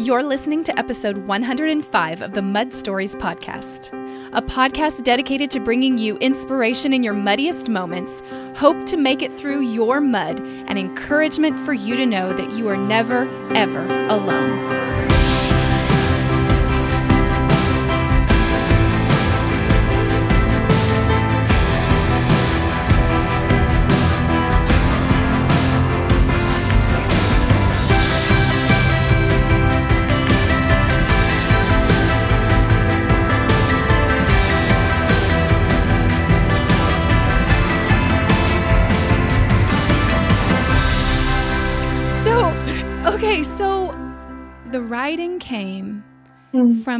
You're listening to episode 105 of the Mud Stories Podcast, a podcast dedicated to bringing you inspiration in your muddiest moments, hope to make it through your mud, and encouragement for you to know that you are never, ever alone.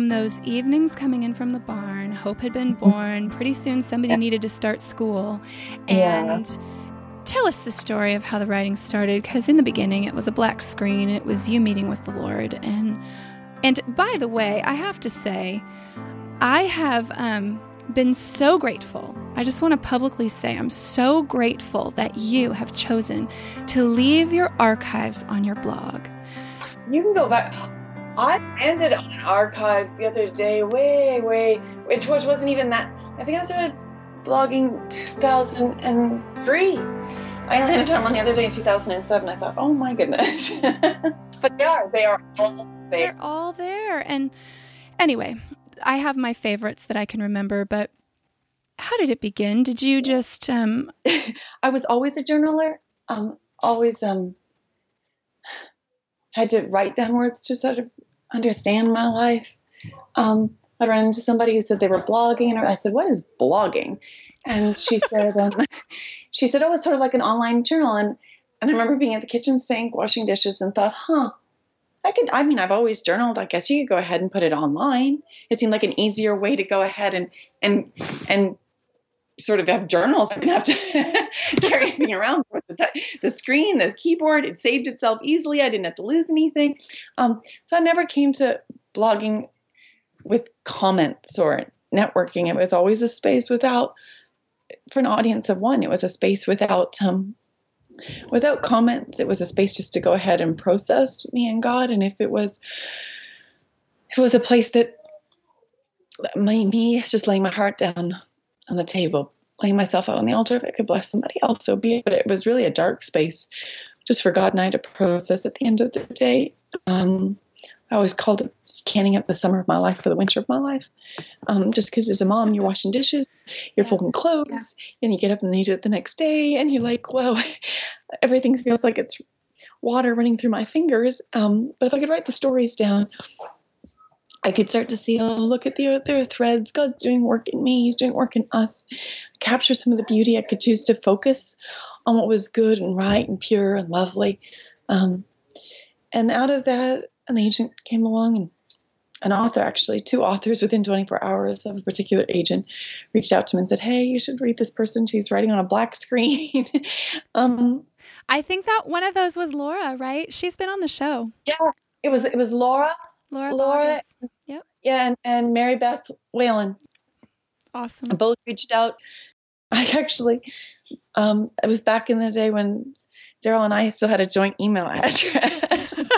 From those evenings coming in from the barn. Hope had been born. Pretty soon, somebody needed to start school. And yeah. tell us the story of how the writing started, because in the beginning, it was a black screen. It was you meeting with the Lord. And and by the way, I have to say, I have um, been so grateful. I just want to publicly say I'm so grateful that you have chosen to leave your archives on your blog you can go back. I landed on an archives the other day, way, way, which was wasn't even that. I think I started blogging 2003. I landed on one the other day in 2007. I thought, oh my goodness. but they are, they are all there. They're all there. And anyway, I have my favorites that I can remember, but how did it begin? Did you just? Um... I was always a journaler. Um, always um, had to write down words to sort of understand my life. Um, I ran into somebody who said they were blogging, and I said, "What is blogging?" And she said, um, "She said, oh, it's sort of like an online journal." And and I remember being at the kitchen sink washing dishes and thought, "Huh." I could, I mean, I've always journaled. I guess you could go ahead and put it online. It seemed like an easier way to go ahead and, and, and sort of have journals. I didn't have to carry anything around with the, t- the screen, the keyboard. It saved itself easily. I didn't have to lose anything. Um, so I never came to blogging with comments or networking. It was always a space without, for an audience of one, it was a space without um, without comments. It was a space just to go ahead and process me and God. And if it was, if it was a place that my me just laying my heart down on the table, laying myself out on the altar if I could bless somebody else, so be it. But it was really a dark space just for God and I to process at the end of the day. Um, I always called it canning up the summer of my life for the winter of my life. Um, just because as a mom, you're washing dishes, you're yeah. folding clothes, yeah. and you get up and you do it the next day, and you're like, "Whoa, everything feels like it's water running through my fingers." Um, but if I could write the stories down, I could start to see, oh, look at the there are threads. God's doing work in me. He's doing work in us. Capture some of the beauty. I could choose to focus on what was good and right and pure and lovely. Um, and out of that, an agent came along and an author, actually, two authors within 24 hours of a particular agent reached out to me and said, Hey, you should read this person. She's writing on a black screen. um, I think that one of those was Laura, right? She's been on the show. Yeah, it was it was Laura Laura, Laura, yep, yeah, and, and Mary Beth Whalen. Awesome. Both reached out. I actually, um, it was back in the day when Daryl and I still had a joint email address.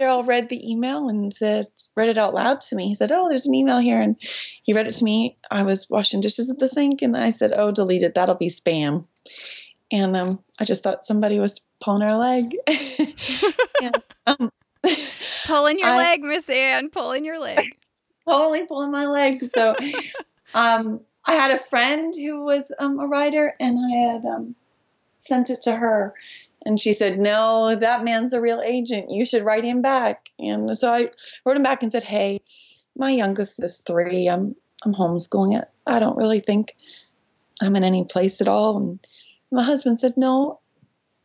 Daryl read the email and said, read it out loud to me. He said, Oh, there's an email here. And he read it to me. I was washing dishes at the sink and I said, Oh, delete it. That'll be spam. And um, I just thought somebody was pulling our leg. and, um, pulling your I, leg, Miss Ann, pulling your leg. totally pulling my leg. So um, I had a friend who was um, a writer, and I had um, sent it to her. And she said, No, that man's a real agent. You should write him back. And so I wrote him back and said, Hey, my youngest is three. I'm I'm homeschooling it. I don't really think I'm in any place at all. And my husband said, No,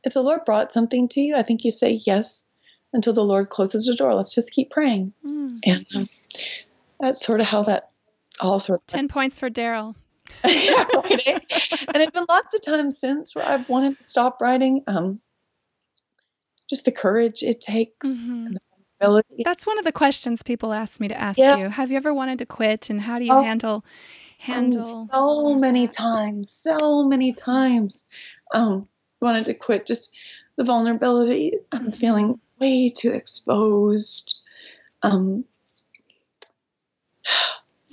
if the Lord brought something to you, I think you say yes until the Lord closes the door. Let's just keep praying. Mm. And um, that's sort of how that all sort of 10 points for Daryl. yeah, right, eh? and there's been lots of times since where I've wanted to stop writing. Um, just the courage it takes mm-hmm. That's one of the questions people ask me to ask yeah. you. Have you ever wanted to quit and how do you oh, handle handle so many times, so many times um wanted to quit just the vulnerability, I'm feeling way too exposed. Um,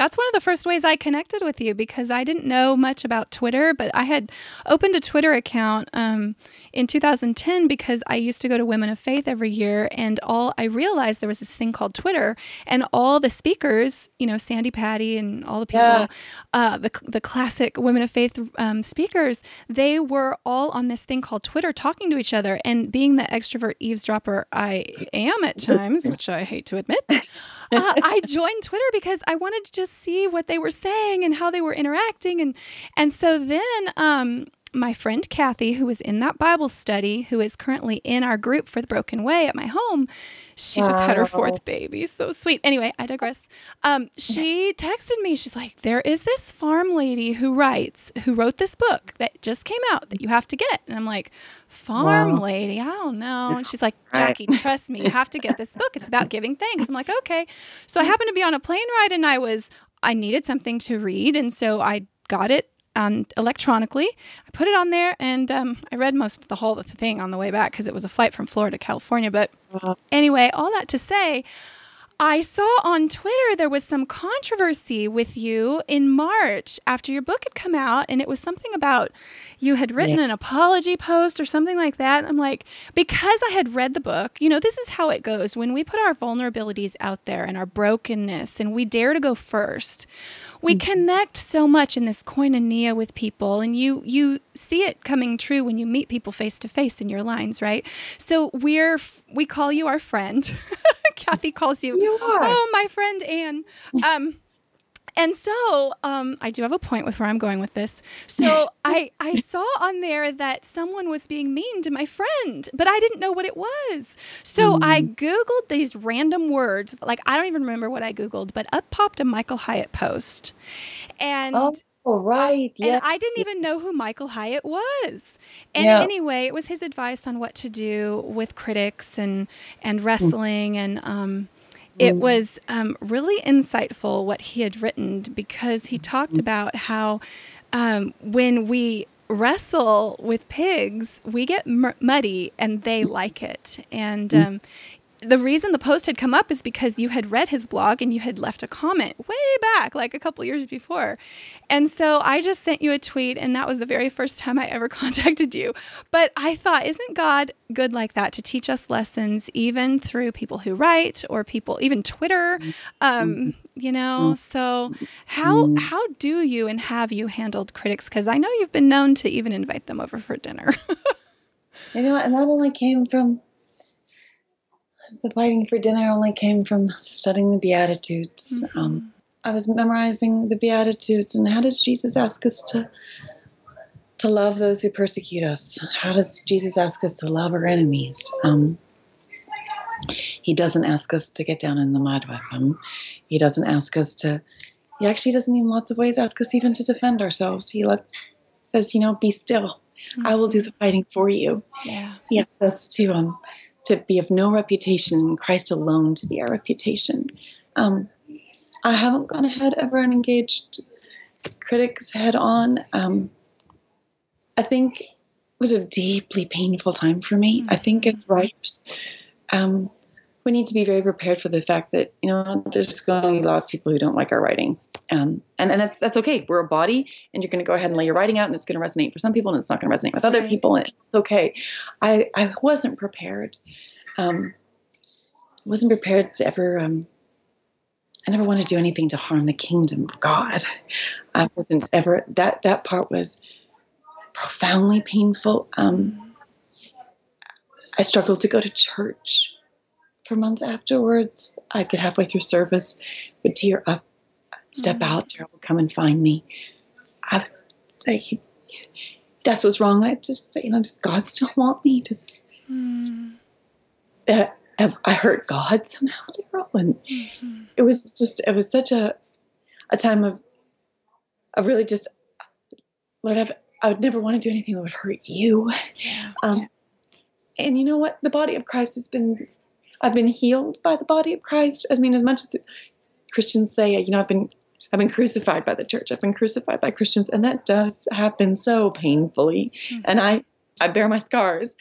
that's one of the first ways I connected with you because I didn't know much about Twitter, but I had opened a Twitter account um, in 2010 because I used to go to Women of Faith every year, and all I realized there was this thing called Twitter, and all the speakers, you know, Sandi Patty and all the people, yeah. uh, the the classic Women of Faith um, speakers, they were all on this thing called Twitter, talking to each other, and being the extrovert eavesdropper I am at times, which I hate to admit. Uh, I joined Twitter because I wanted to just see what they were saying and how they were interacting, and and so then um, my friend Kathy, who was in that Bible study, who is currently in our group for the Broken Way at my home, she just had her fourth baby. So sweet. Anyway, I digress. Um, she texted me. She's like, "There is this farm lady who writes, who wrote this book that just came out that you have to get." And I'm like, "Farm wow. lady? I don't know." And she's like, "Jackie, trust me, you have to get this book. It's about giving thanks." I'm like, "Okay." So I happened to be on a plane ride, and I was I needed something to read, and so I got it on electronically. I put it on there, and um, I read most of the whole thing on the way back because it was a flight from Florida to California. But anyway, all that to say, I saw on Twitter there was some controversy with you in March after your book had come out, and it was something about you had written yeah. an apology post or something like that. I'm like, because I had read the book, you know, this is how it goes. When we put our vulnerabilities out there and our brokenness and we dare to go first, we mm-hmm. connect so much in this koinonia with people and you you see it coming true when you meet people face to face in your lines right? So we're we call you our friend. Kathy calls you, you oh my friend anne. Um and so um, I do have a point with where I'm going with this. So I, I saw on there that someone was being mean to my friend, but I didn't know what it was. So mm. I Googled these random words. Like, I don't even remember what I Googled, but up popped a Michael Hyatt post. And. Oh. Oh, right. Yes. And I didn't even know who Michael Hyatt was. And yeah. anyway, it was his advice on what to do with critics and and wrestling and um it mm. was um, really insightful what he had written because he talked mm. about how um, when we wrestle with pigs, we get m- muddy and they like it. And mm. um, the reason the post had come up is because you had read his blog and you had left a comment way back, like a couple years before. And so I just sent you a tweet, and that was the very first time I ever contacted you. But I thought, isn't God good like that to teach us lessons, even through people who write or people, even Twitter? Um, mm-hmm. you know, mm-hmm. so mm-hmm. how how do you and have you handled critics? Because I know you've been known to even invite them over for dinner. you know, and that only came from the fighting for dinner only came from studying the Beatitudes. Mm-hmm. Um, I was memorizing the Beatitudes, and how does Jesus ask us to to love those who persecute us? How does Jesus ask us to love our enemies? Um, he doesn't ask us to get down in the mud with them. He doesn't ask us to. He actually doesn't in lots of ways ask us even to defend ourselves. He lets says, you know, be still. Mm-hmm. I will do the fighting for you. Yeah. He asks us to um to be of no reputation, Christ alone to be our reputation. Um, I haven't gone ahead ever and engaged critics head on. Um, I think it was a deeply painful time for me. Mm-hmm. I think as writers, um, we need to be very prepared for the fact that you know there's going to be lots of people who don't like our writing, um, and and that's that's okay. We're a body, and you're going to go ahead and lay your writing out, and it's going to resonate for some people, and it's not going to resonate with other people, and it's okay. I I wasn't prepared. Um, wasn't prepared to ever. Um, I never want to do anything to harm the kingdom of God. I wasn't ever that that part was profoundly painful. Um, I struggled to go to church for months afterwards. I'd get halfway through service, would tear up, step mm. out, Daryl will come and find me. I would say, that's what's wrong. I just say, you know, does God still want me? Does mm. uh, I hurt God somehow, Daryl? And mm-hmm. it was just, it was such a, a time of, of really just, Lord, I've, I would never want to do anything that would hurt you. Yeah. Um, and you know what? The body of Christ has been I've been healed by the body of Christ. I mean, as much as Christians say, you know, I've been I've been crucified by the church. I've been crucified by Christians, and that does happen so painfully. Mm-hmm. And I I bear my scars,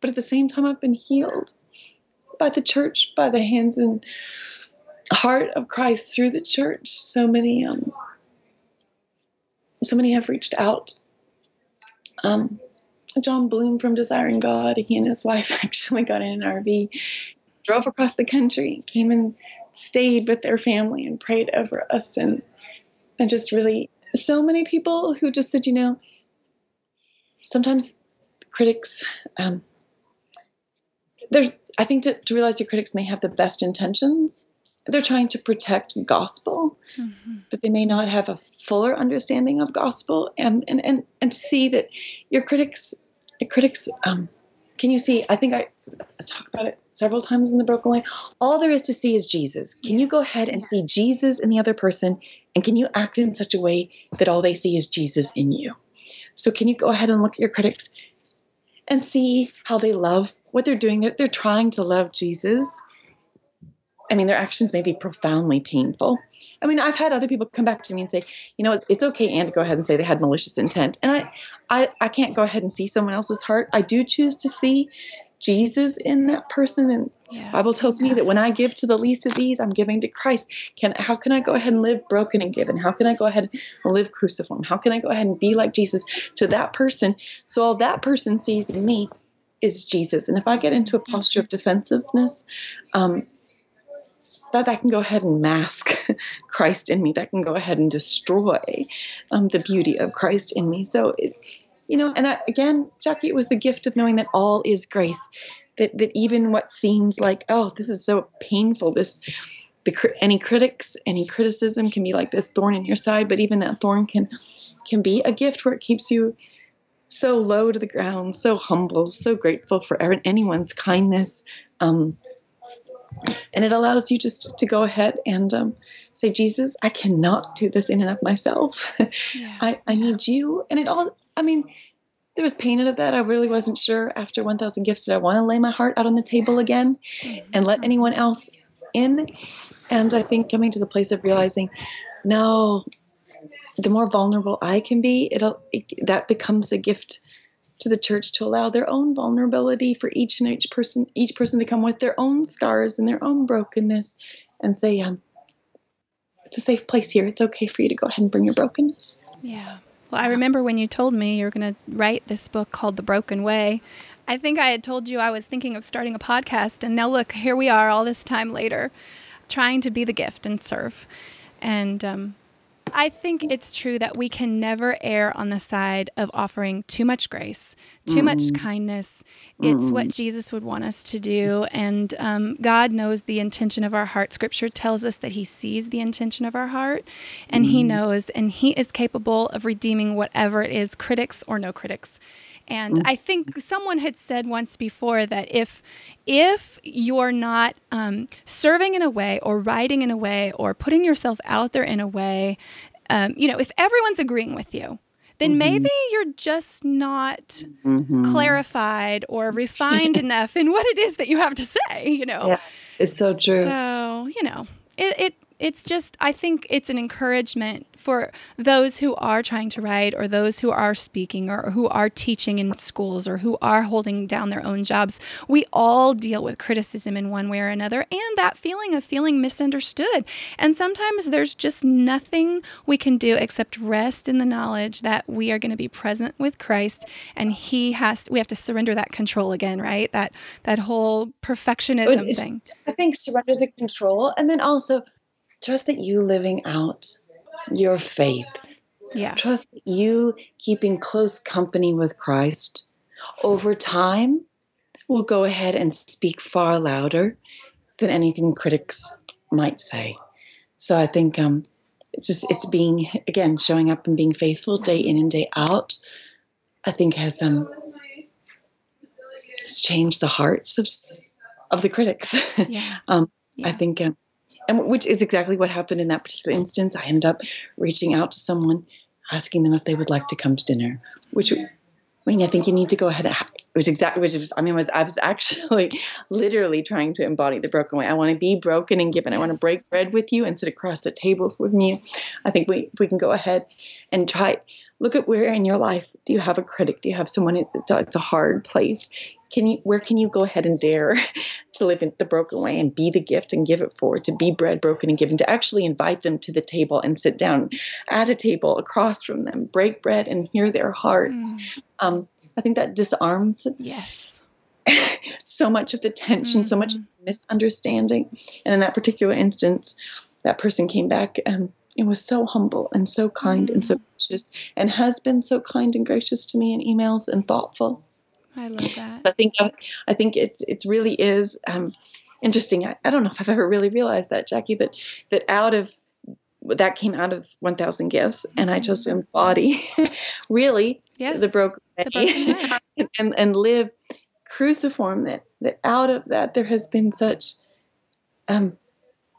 but at the same time, I've been healed. by the church, by the hands and heart of Christ through the church. So many, um, so many have reached out. Um, Jon Bloom from Desiring God, he and his wife actually got in an RV, drove across the country, came and stayed with their family and prayed over us, and and just really so many people who just said, you know, sometimes critics, um, there's I think to, to realize your critics may have the best intentions. They're trying to protect gospel, mm-hmm. but they may not have a fuller understanding of gospel and and and, and to see that your critics your critics um, can you see i think I, I talk about it several times in the broken way all there is to see is jesus can yes. you go ahead and yes. see jesus in the other person and can you act in such a way that all they see is jesus in you so can you go ahead and look at your critics and see how they love what they're doing they're, they're trying to love jesus I mean, their actions may be profoundly painful. I mean, I've had other people come back to me and say, you know, it's okay, and to go ahead and say they had malicious intent. And I, I, I can't go ahead and see someone else's heart. I do choose to see Jesus in that person. And yeah. Bible tells me that when I give to the least of these, I'm giving to Christ. Can how can I go ahead and live broken and given? How can I go ahead and live cruciform? How can I go ahead and be like Jesus to that person? So all that person sees in me is Jesus. And if I get into a posture of defensiveness, um, that that can go ahead and mask Christ in me. That can go ahead and destroy um, the beauty of Christ in me. So, it, you know, and I, again, Jackie, it was the gift of knowing that all is grace. That that even what seems like, oh, this is so painful. This, the any critics, any criticism can be like this thorn in your side, but even that thorn can can be a gift where it keeps you so low to the ground, so humble, so grateful for anyone's kindness. Um, and it allows you just to go ahead and um, say, Jesus, I cannot do this in and of myself. Yeah. I, I need you. And it all, I mean, there was pain in that. I really wasn't sure after 1,000 gifts did I want to lay my heart out on the table again and let anyone else in. And I think coming to the place of realizing, no, the more vulnerable I can be, it'll it, that becomes a gift to the church to allow their own vulnerability for each and each person each person to come with their own scars and their own brokenness and say um, it's a safe place here it's okay for you to go ahead and bring your brokenness yeah well i remember when you told me you were going to write this book called the broken way. I think i had told you i was thinking of starting a podcast and now look here we are all this time later trying to be the gift and serve. And um, I think it's true that we can never err on the side of offering too much grace, too mm much kindness. It's mm what Jesus would want us to do. And um, God knows the intention of our heart. Scripture tells us that He sees the intention of our heart and mm He knows, and He is capable of redeeming whatever it is, critics or no critics. And. I think someone had said once before that if if you're not um, serving in a way or writing in a way or putting yourself out there in a way, um, you know, if everyone's agreeing with you, then mm-hmm. maybe you're just not mm-hmm. clarified or refined enough in what it is that you have to say. You know, yeah, it's so true. So you know, it, it it's just I think it's an encouragement for those who are trying to write or those who are speaking or who are teaching in schools or who are holding down their own jobs. We all deal with criticism in one way or another and that feeling of feeling misunderstood. And sometimes there's just nothing we can do except rest in the knowledge that we are going to be present with Christ and he has we have to surrender that control again, right? That that whole perfectionism thing. I think surrender the control and then also trust that you living out your faith. Yeah. Trust that you keeping close company with Christ over time will go ahead and speak far louder than anything critics might say. So I think um, it's just it's being again showing up and being faithful day in and day out. I think has um has changed the hearts of of the critics. Yeah. um, yeah. I think um, and which is exactly what happened in that particular instance. I ended up reaching out to someone, asking them if they would like to come to dinner, which I mean, I think you need to go ahead. Which exactly, which was, I mean, was I was actually literally trying to embody the broken way. I want to be broken and given. Yes. I want to break bread with you and sit across the table with you. I think we we can go ahead and try. Look at where in your life do you have a critic? Do you have someone? It's a, it's a hard place. Can you where can you go ahead and dare to live in the broken way and be the gift and give it forward to be bread broken and given to actually invite them to the table and sit down at a table across from them break bread and hear their hearts mm. um, i think that disarms yes so much of the tension mm-hmm. so much mm-hmm. misunderstanding and in that particular instance that person came back and it was so humble and so kind mm-hmm. and so mm. gracious and has been so kind and gracious to me in emails and thoughtful I love that. So I think I think it's it really is um, interesting. I, I don't know if I've ever really realized that, Jackie, that that out of that came out of 1000 gifts and i chose to mm-hmm. embody really yes, the broken, the broken and, and live cruciform that that out of that there has been such um,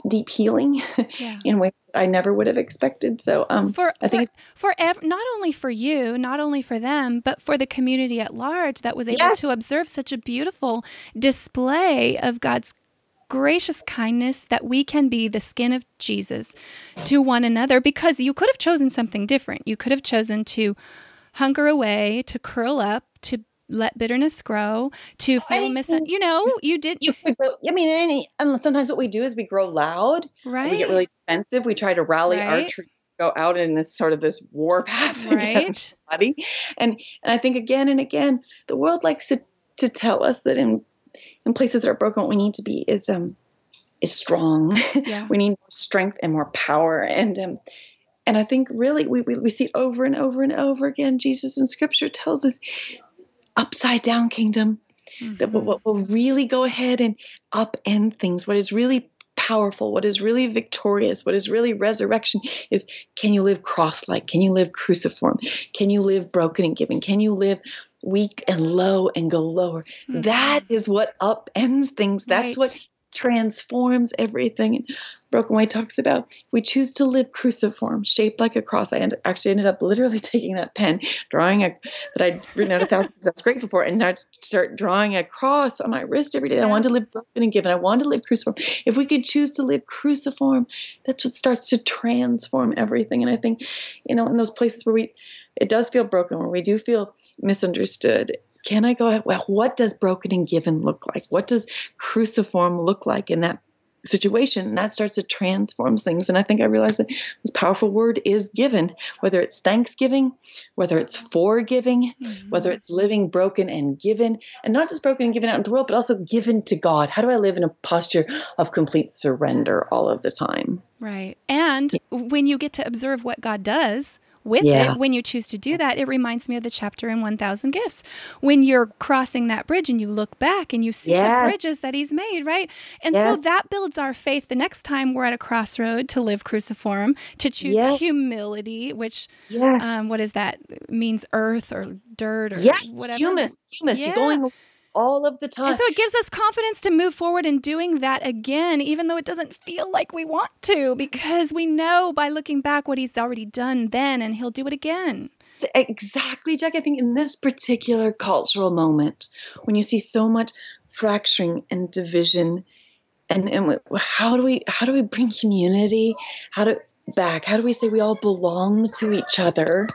deep healing yeah. in ways I never would have expected. So um, for, I think for, for ev- not only for you, not only for them, but for the community at large that was able yes. to observe such a beautiful display of God's gracious kindness that we can be the skin of Jesus to one another because you could have chosen something different. You could have chosen to hunker away, to curl up, to let bitterness grow, to feel mis. You know, you did. You go, I mean, any, and sometimes what we do is we grow loud. Right. We get really defensive. We try to rally right. our troops go out in this sort of this war path right. somebody. And and I think again and again, the world likes to to tell us that in in places that are broken, what we need to be is um is strong. Yeah. we need more strength and more power. And um and I think really we, we, we see it over and over and over again. Jesus in scripture tells us upside down kingdom mm-hmm. that what will really go ahead and upend things. What is really powerful, what is really victorious, what is really resurrection is can you live cross like? Can you live cruciform? Can you live broken and giving? Can you live weak and low and go lower? Mm-hmm. That is what upends things. That's right. what transforms everything. And Broken Way talks about we choose to live cruciform, shaped like a cross. I end, actually ended up literally taking that pen, drawing a that I'd written out a thousand I was grateful for, and now start drawing a cross on my wrist every day. Yeah. I wanted to live broken and given. I wanted to live cruciform. If we could choose to live cruciform, that's what starts to transform everything. And I think, you know, in those places where we it does feel broken, where we do feel misunderstood, can I go, out? well, what does broken and given look like? What does cruciform look like in that situation? And that starts to transform things. And I think I realized that this powerful word is given, whether it's thanksgiving, whether it's forgiving, mm-hmm. whether it's living broken and given, and not just broken and given out in the world, but also given to God. How do I live in a posture of complete surrender all of the time? Right. And when you get to observe what God does, with yeah. it when you choose to do that it reminds me of the chapter in 1000 gifts when you're crossing that bridge and you look back and you see yes. the bridges that he's made right and yes. so that builds our faith the next time we're at a crossroad to live cruciform to choose yes. humility which um, what is that means earth or dirt or yes whatever humus humus yeah. you're going all of the time. And so it gives us confidence to move forward in doing that again, even though it doesn't feel like we want to, because we know by looking back what he's already done then and he'll do it again. Exactly, Jack. I think in this particular cultural moment, when you see so much fracturing and division, and, and how do we how do we bring community? How do back? How do we say we all belong to each other?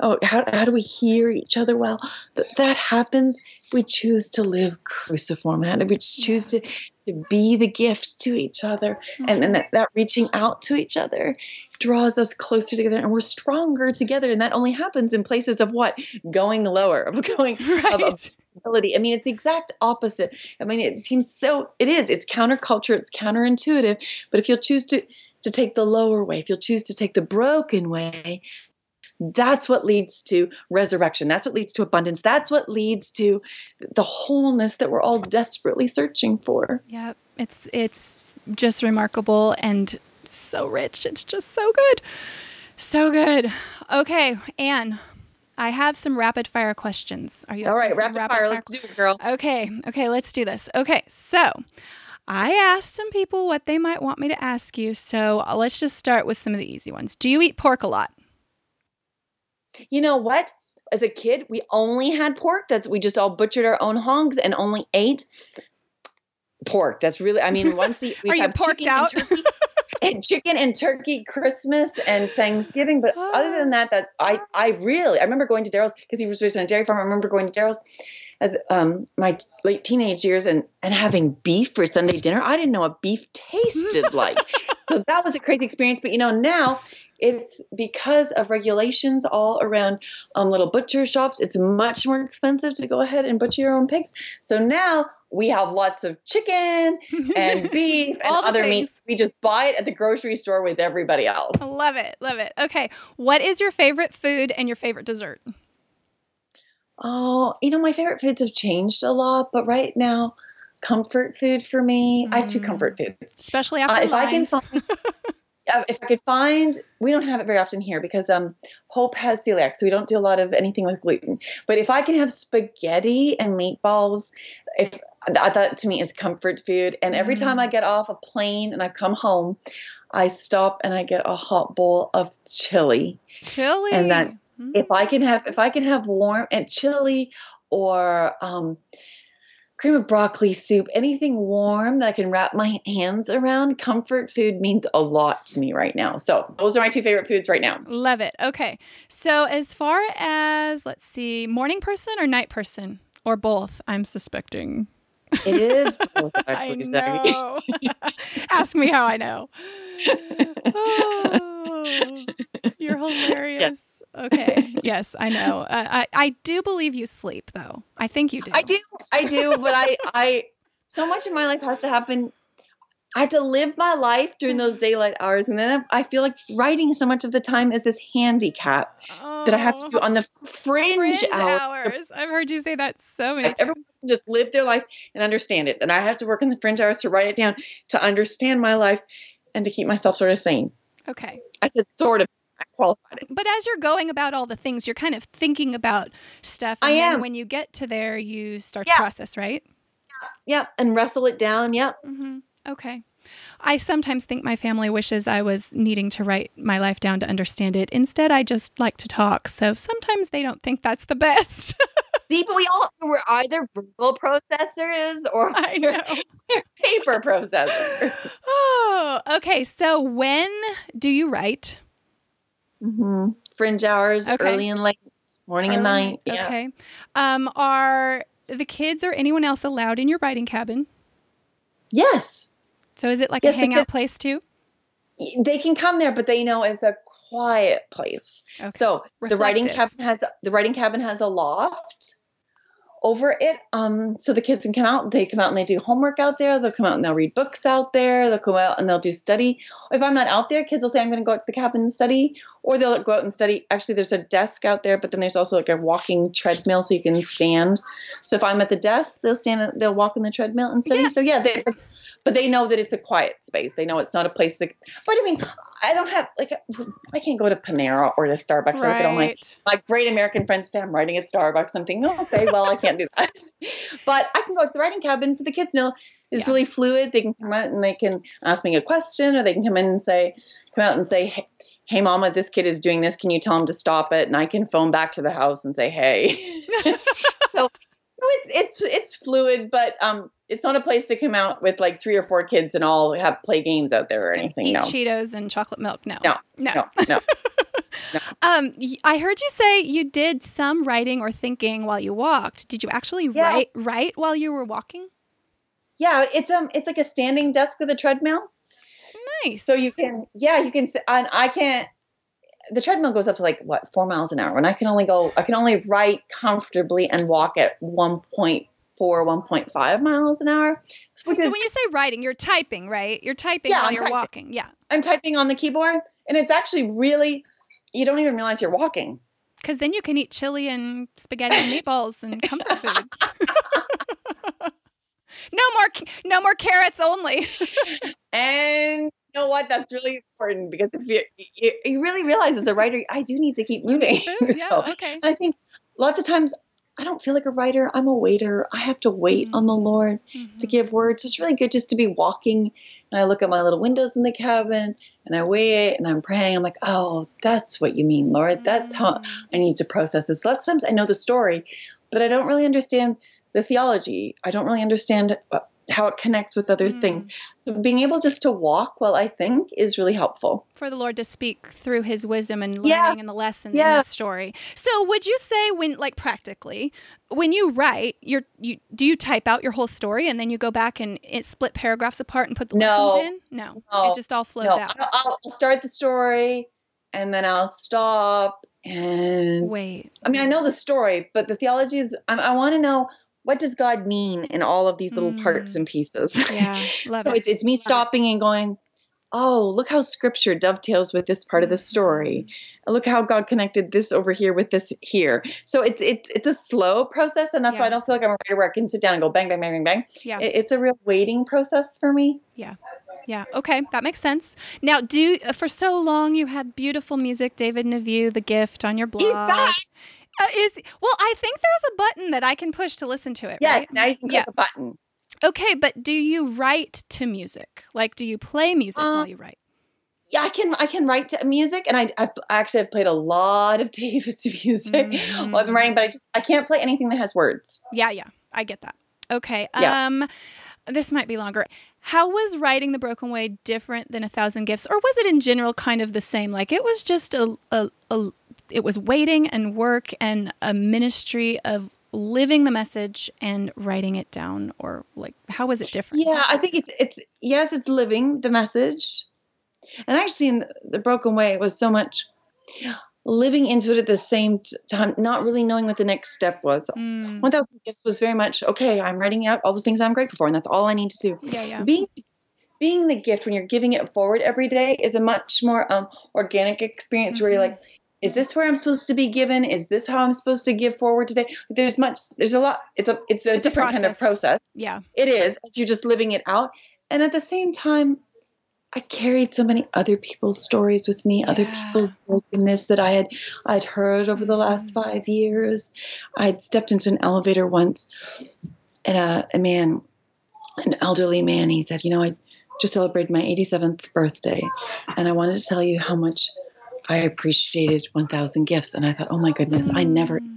Oh, how, how do we hear each other well? That, that happens we choose to live cruciform? How do we choose to, to be the gift to each other? And then that, that reaching out to each other draws us closer together and we're stronger together. And that only happens in places of what? Going lower, of going right. of, ability. I mean, it's the exact opposite. I mean, it seems so it is. It's counterculture, it's counterintuitive. But if you'll choose to to take the lower way, if you'll choose to take the broken way, that's what leads to resurrection. That's what leads to abundance. That's what leads to the wholeness that we're all desperately searching for. Yeah, it's it's just remarkable and so rich. It's just so good. So good. Okay, Anne, I have some rapid fire questions. Are you all right? Rapid, rapid fire. fire. Let's do it, girl. Okay. Okay. Let's do this. Okay. So, I asked some people what they might want me to ask you. So let's just start with some of the easy ones. Do you eat pork a lot? You know what? As a kid, we only had pork. That's we just all butchered our own hogs and only ate pork. That's really. I mean, once we are you porked out? And, turkey, and chicken and turkey Christmas and Thanksgiving. But other than that, that I I really I remember going to Daryl's because he was raised on a dairy farm. I remember going to Daryl's as um, my t- late teenage years and and having beef for Sunday dinner. I didn't know what beef tasted like. so that was a crazy experience. But you know, now it's because of regulations all around um, little butcher shops. It's much more expensive to go ahead and butcher your own pigs. So now we have lots of chicken and beef and other things. meats. We just buy it at the grocery store with everybody else. Love it. Love it. Okay. What is your favorite food and your favorite dessert? Oh, you know, my favorite foods have changed a lot, but right now, comfort food for me, mm. I have two comfort mm. foods. Especially after uh, if I can find if I could find, we don't have it very often here because um, Hope has celiac, so we don't do a lot of anything with gluten. But if I can have spaghetti and meatballs, if that, that to me is comfort food. And every mm. time I get off a plane and I come home, I stop and I get a hot bowl of chili. Chili. And that mm. if I can have if I can have warm and chili or um, cream of broccoli soup, anything warm that I can wrap my hands around. Comfort food means a lot to me right now. So, those are my two favorite foods right now. Love it. Okay. So, as far as, let's see, morning person or night person? Or both, I'm suspecting. It is both. I know. Ask me how I know. Oh, you're hilarious. Yes. Okay. yes, I know. Uh, I I do believe you sleep though. I think you do. I do. I do. But I I so much of my life has to happen. I have to live my life during those daylight hours, and then I feel like writing so much of the time is this handicap oh, that I have to do on the fringe, fringe hours. hours. I've heard you say that so many times. Everyone can just live their life and understand it, and I have to work in the fringe hours to write it down to understand my life and to keep myself sort of sane. Okay. I said sort of I qualified it. But as you're going about all the things, you're kind of thinking about stuff. And I am. when you get to there, you start yeah. to process, right? Yeah. yeah. And wrestle it down. Yep. Mm-hmm. Okay. I sometimes think my family wishes I was needing to write my life down to understand it. Instead, I just like to talk. So sometimes they don't think that's the best. See, but we all we're either verbal processors or I know. paper processors. oh, okay. So when do you write? Mm-hmm. Fringe hours, okay. early and late, morning early, and night. Yeah. Okay. Um, are the kids or anyone else allowed in your writing cabin? Yes. So is it like yes, a hangout place too? They can come there, but they know it's a quiet place. Okay. So Reflective. the writing cabin has the writing cabin has a loft over it. Um, so the kids can come out. They come out and they do homework out there. They'll come out and they'll read books out there. They'll come out and they'll do study. If I'm not out there, kids will say, "I'm going to go out to the cabin and study," or they'll go out and study. Actually, there's a desk out there, but then there's also like a walking treadmill, so you can stand. So if I'm at the desk, they'll stand. They'll walk in the treadmill and study. Yeah. So yeah, they, but they know that it's a quiet space. They know it's not a place to. But I mean, I don't have like I can't go to Panera or to Starbucks. Right. I look at all my my great American friends say I'm writing at Starbucks. I'm thinking, oh, okay, well I can't do that. but I can go to the writing cabin so the kids know it's yeah. really fluid. They can come out and they can ask me a question, or they can come in and say, come out and say, hey, hey mama, this kid is doing this. Can you tell him to stop it? And I can phone back to the house and say, hey. so so it's it's it's fluid, but um, it's not a place to come out with like three or four kids and all have play games out there or anything. Eat no. Cheetos and chocolate milk. No, no, no, no. no. no. um, I heard you say you did some writing or thinking while you walked. Did you actually yeah. write write while you were walking? Yeah, it's um, it's like a standing desk with a treadmill. Nice. So you can, yeah, you can. And I can't the treadmill goes up to like what four miles an hour and i can only go i can only write comfortably and walk at 1.4 1.5 miles an hour so when you say writing you're typing right you're typing yeah, while I'm you're typing. walking yeah i'm typing on the keyboard and it's actually really you don't even realize you're walking because then you can eat chili and spaghetti and meatballs and comfort food no more no more carrots only and know what? That's really important because if you, you, you really realize as a writer, I do need to keep moving. Yeah, so, okay. I think lots of times I don't feel like a writer. I'm a waiter. I have to wait mm-hmm. on the Lord mm-hmm. to give words. It's really good just to be walking and I look at my little windows in the cabin and I wait and I'm praying. I'm like, oh, that's what you mean, Lord. That's how mm. I need to process this. Lots of times I know the story, but I don't really understand the theology. I don't really understand uh, how it connects with other mm. things. So being able just to walk well, I think, is really helpful. For the Lord to speak through his wisdom and learning yeah. and the lesson yeah. in the story. So would you say when like practically, when you write, you're you do you type out your whole story and then you go back and it split paragraphs apart and put the no. lessons in? No. no. It just all flows no. out. I'll, I'll start the story and then I'll stop and wait. I mean, I know the story, but the theology is. I, I want to know what does God mean in all of these little mm. parts and pieces. Yeah, love so it. It's, it's me stopping and going, oh, look how Scripture dovetails with this part of the story. Mm-hmm. Look how God connected this over here with this here. So it's it's it's a slow process, and that's yeah. why I don't feel like I'm a writer where I can sit down and go bang bang bang bang bang. Yeah, it, it's a real waiting process for me. Yeah. Yeah. Okay, that makes sense. Now, do for so long you had beautiful music, David Nevue, The Gift, on your blog. He's back. Uh, is well, I think there's a button that I can push to listen to it. Yeah, right? now you can click yeah. a button. Okay, but do you write to music? Like, do you play music while you write? Yeah, I can. I can write to music, and I I've, actually have played a lot of David's music mm-hmm. while I've been writing, but I just I can't play anything that has words. Yeah, yeah, I get that. Okay. Yeah. Um, this might be longer. How was writing The Broken Way different than A Thousand Gifts? Or was it in general kind of the same? Like it was just a, a, a it was waiting and work and a ministry of living the message and writing it down or like how was it different yeah i think it's it's yes it's living the message and actually in the broken way it was so much living into it at the same time, not really knowing what the next step was. Mm. 1000 Gifts was very much, okay, I'm writing out all the things I'm grateful for, and that's all I need to do. Yeah, yeah. Being being the gift when you're giving it forward every day is a much more um, organic experience mm-hmm. where you're mm-hmm. like, is this where I'm supposed to be given? Is this how I'm supposed to give forward today? There's much, there's a lot, it's a, it's a it's different a kind of process. Yeah. It is, as you're just living it out. And at the same time, I carried so many other people's stories with me, yeah. other people's brokenness that I had I'd heard over the last mm. five years. I'd stepped into an elevator once, and a, a man, an elderly man, he said, "You know, I just celebrated my 87th birthday, and I wanted to tell you how much I appreciated 1,000 gifts." And I thought, "Oh my goodness. I never." Mm.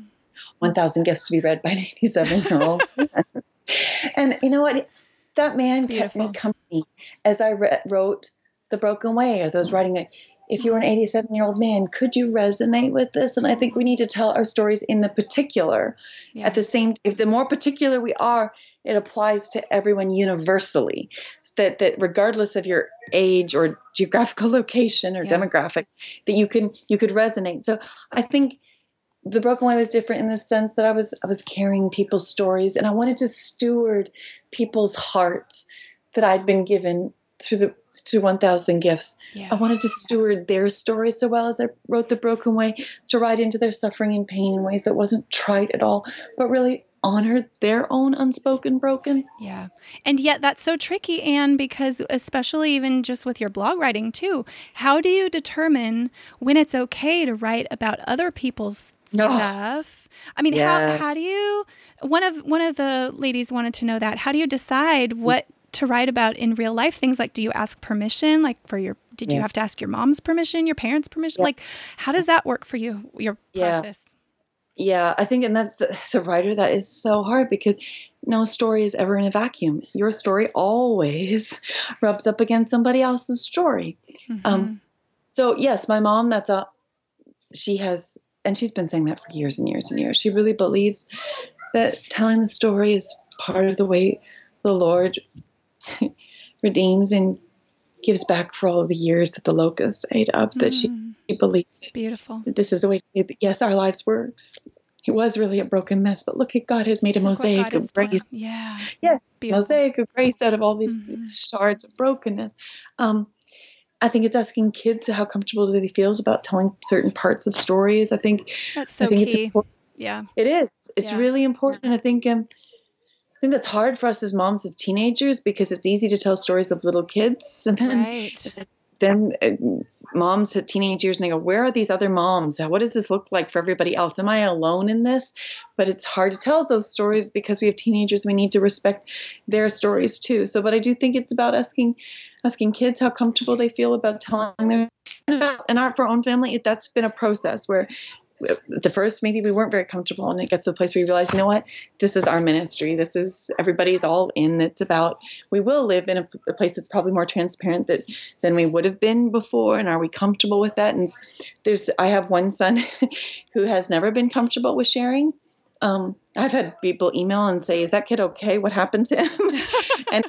1,000 gifts to be read by an 87 year old. and you know what? that man Beautiful. kept me company as I re- wrote The Broken Way, as I was writing it. If you were an 87 year old man, could you resonate with this? And I think we need to tell our stories in the particular. Yeah. At the same, if the more particular we are, it applies to everyone universally. That that regardless of your age or geographical location or yeah. demographic, that you can you could resonate. So I think the broken way was different in the sense that I was I was carrying people's stories and I wanted to steward people's hearts that I'd been given through the to 1000 gifts. Yeah. I wanted to steward their story so well as I wrote the broken way to write into their suffering and pain in ways that wasn't trite at all, but really honored their own unspoken broken. Yeah. And yet that's so tricky, Anne, because especially even just with your blog writing too, how do you determine when it's okay to write about other people's no. stuff? I mean, yeah. how how do you one of one of the ladies wanted to know that. How do you decide mm. what to write about in real life? Things like do you ask permission like for your did yeah. you have to ask your mom's permission, your parents' permission? Yeah. Like how does that work for you, your process? Yeah, I think, and that's as a writer, that is so hard because no story is ever in a vacuum. Your story always rubs up against somebody else's story. Um, mm-hmm. Um, so yes, my mom, that's a, she has, and she's been saying that for years and years and years. She really believes that telling the story is part of the way the Lord redeems and gives back for all of the years that the locust ate up. That mm-hmm. she, she believes. it. Beautiful. This is the way to say that. Yes, our lives were it was really a broken mess, but look at God has made a look mosaic of grace. Done. Yeah. Yeah. Beautiful. Mosaic of grace out of all these mm-hmm. shards of brokenness. Um, I think it's asking kids how comfortable do they feel about telling certain parts of stories. I think that's so I think key. It's yeah. It is. It's yeah. really important. Yeah. I think um, I think that's hard for us as moms of teenagers because it's easy to tell stories of little kids and then right. then uh, moms hit teenage years and they go, Where are these other moms? What does this look like for everybody else? Am I alone in this? But it's hard to tell those stories because we have teenagers. We need to respect their stories too. So, but I do think it's about asking asking kids how comfortable they feel about telling their and our for our own family. That's been a process where the first maybe we weren't very comfortable and it gets to the place where you realize you know what this is our ministry this is everybody's all in it's about we will live in a, a, place that's probably more transparent that than we would have been before and are we comfortable with that and there's i have one son who has never been comfortable with sharing um, I've had people email and say, "Is that kid okay? What happened to him?" and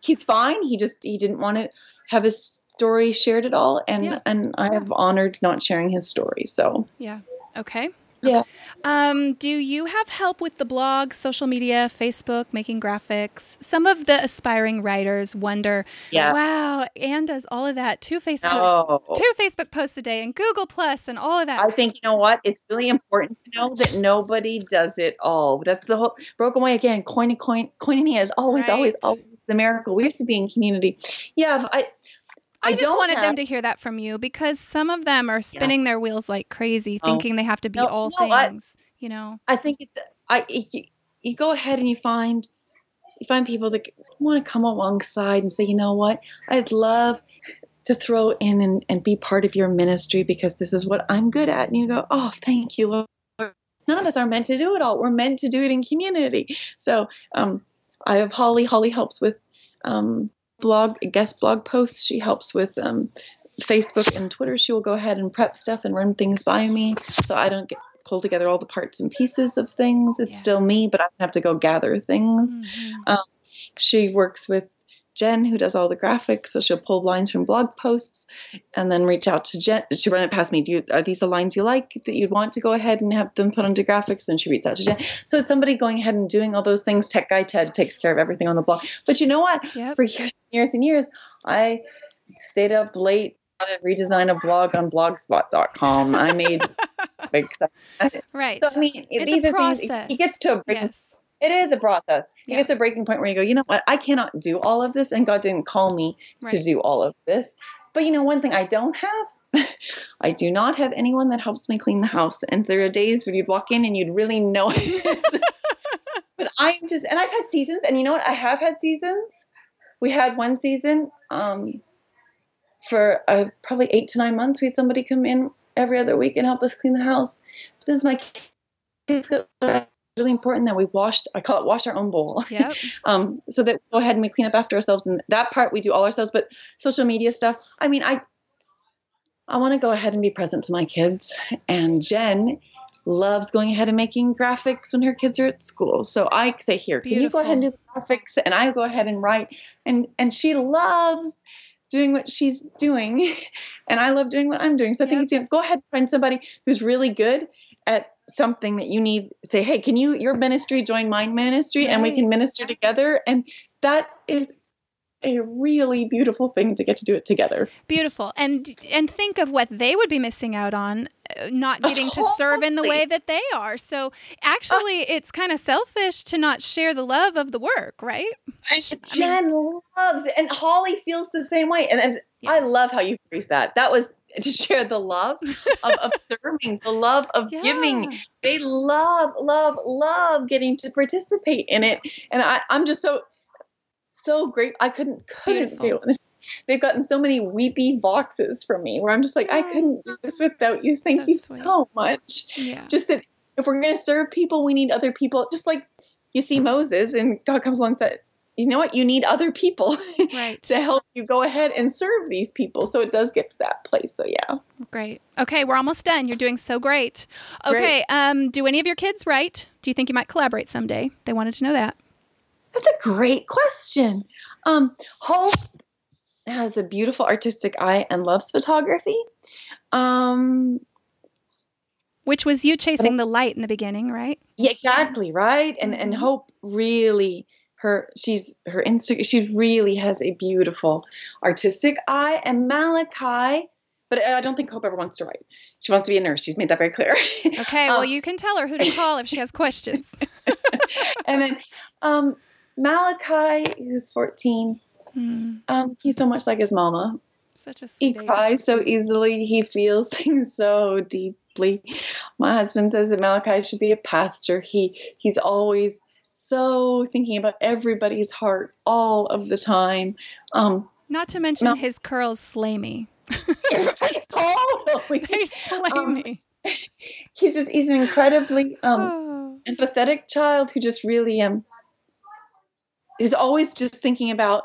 he's fine. He just he didn't want to have his story shared at all, and yeah. and I have honored not sharing his story. So yeah, Okay. Yeah. Um, do you have help with the blog, social media, Facebook, making graphics? Some of the aspiring writers wonder, yeah. wow, Ann does all of that, two Facebook, no. two Facebook posts a day, and Google Plus, and all of that. I think you know what? It's really important to know that nobody does it all. That's the whole broken way again. Coin and coin, koinonia is always, right. always, always the miracle. We have to be in community. Yeah, I I, I just wanted have... them to hear that from you because some of them are spinning yeah. their wheels like crazy, oh. thinking they have to be no, all no, things. I, you know, I think it's I. You, you go ahead and you find you find people that want to come alongside and say, you know what, I'd love to throw in and, and be part of your ministry because this is what I'm good at. And you go, oh, thank you, Lord. None of us are meant to do it all. We're meant to do it in community. So um, I have Holly. Holly helps with um, blog guest blog posts. She helps with um, Facebook and Twitter. She will go ahead and prep stuff and run things by me, so I don't get pull together all the parts and pieces of things. It's yeah. still me, but I have to go gather things. Mm-hmm. Um, she works with Jen, who does all the graphics. So she'll pull lines from blog posts and then reach out to Jen. She run it past me. Do you, are these the lines you like that you'd want to go ahead and have them put onto graphics? Then she reaches out to Jen. So it's somebody going ahead and doing all those things. Tech guy Ted takes care of everything on the blog. But you know what? Yep. For years and years and years, I stayed up late to redesign a blog on blogspot.com. I made. Right. So I mean, it's these are process. things. It gets to a. Yes. It is a process. Yeah. It gets a breaking point where you go, you know what? I cannot do all of this, and God didn't call me right. to do all of this. But you know, one thing I don't have. I do not have anyone that helps me clean the house. And there are days when you'd walk in and you'd really know it. but I'm just, and I've had seasons, and you know what? I have had seasons. We had one season um, for uh, probably eight to nine months. We had somebody come in every other week and help us clean the house. But this is my kids really important that we washed i call it wash our own bowl yeah um, so that we go ahead and we clean up after ourselves and that part we do all ourselves but social media stuff i mean i i want to go ahead and be present to my kids and jen loves going ahead and making graphics when her kids are at school so i say here Beautiful. can you go ahead and do graphics and i go ahead and write and and she loves doing what she's doing and i love doing what i'm doing so i yep. think it's you know, go ahead and find somebody who's really good at something that you need say hey can you your ministry join my ministry right. and we can minister together? And that is a really beautiful thing to get to do it together. Beautiful. And and think of what they would be missing out on uh, not getting to serve in the way that they are. So actually uh, it's kind of selfish to not share the love of the work right? Jen I mean, loves and holly feels the same way and, and yeah. i love how you phrase that. That was to share the love of, of serving, the love of yeah. giving. They love, love, love getting to participate in it. And I, I'm just so so great. I couldn't couldn't Beautiful. do it. They've gotten so many weepy boxes from me where I'm just like, I couldn't do this without you. Thank so you sweet. so much. Yeah. Just that if we're gonna serve people, we need other people. Just like you see Moses and God comes along and said, you know what? You need other people right. to help you go ahead and serve these people. So it does get to that place. So yeah. Great. Okay we're almost done. You're doing so great. Okay great. um do any of your kids write? Do you think you might collaborate someday? They wanted to know that. That's a great question. Um hope has a beautiful artistic eye and loves photography. Um which was you chasing the light in the beginning right? Yeah exactly right? And and mm-hmm. hope really her she's her Insta she really has a beautiful artistic eye and Malachi but I don't think Hope ever wants to write. She wants to be a nurse. She's made that very clear. Okay, well um, you can tell her who to call if she has questions. and then um, Malachi, who's 14, hmm. um, he's so much like his mama. Such a He cries so easily. He feels things so deeply. My husband says that Malachi should be a pastor. He he's always so thinking about everybody's heart all of the time. Um, Not to mention his curls slay me. totally. They slay um, me. he's just he's an incredibly um, oh. empathetic child who just really um is always just thinking about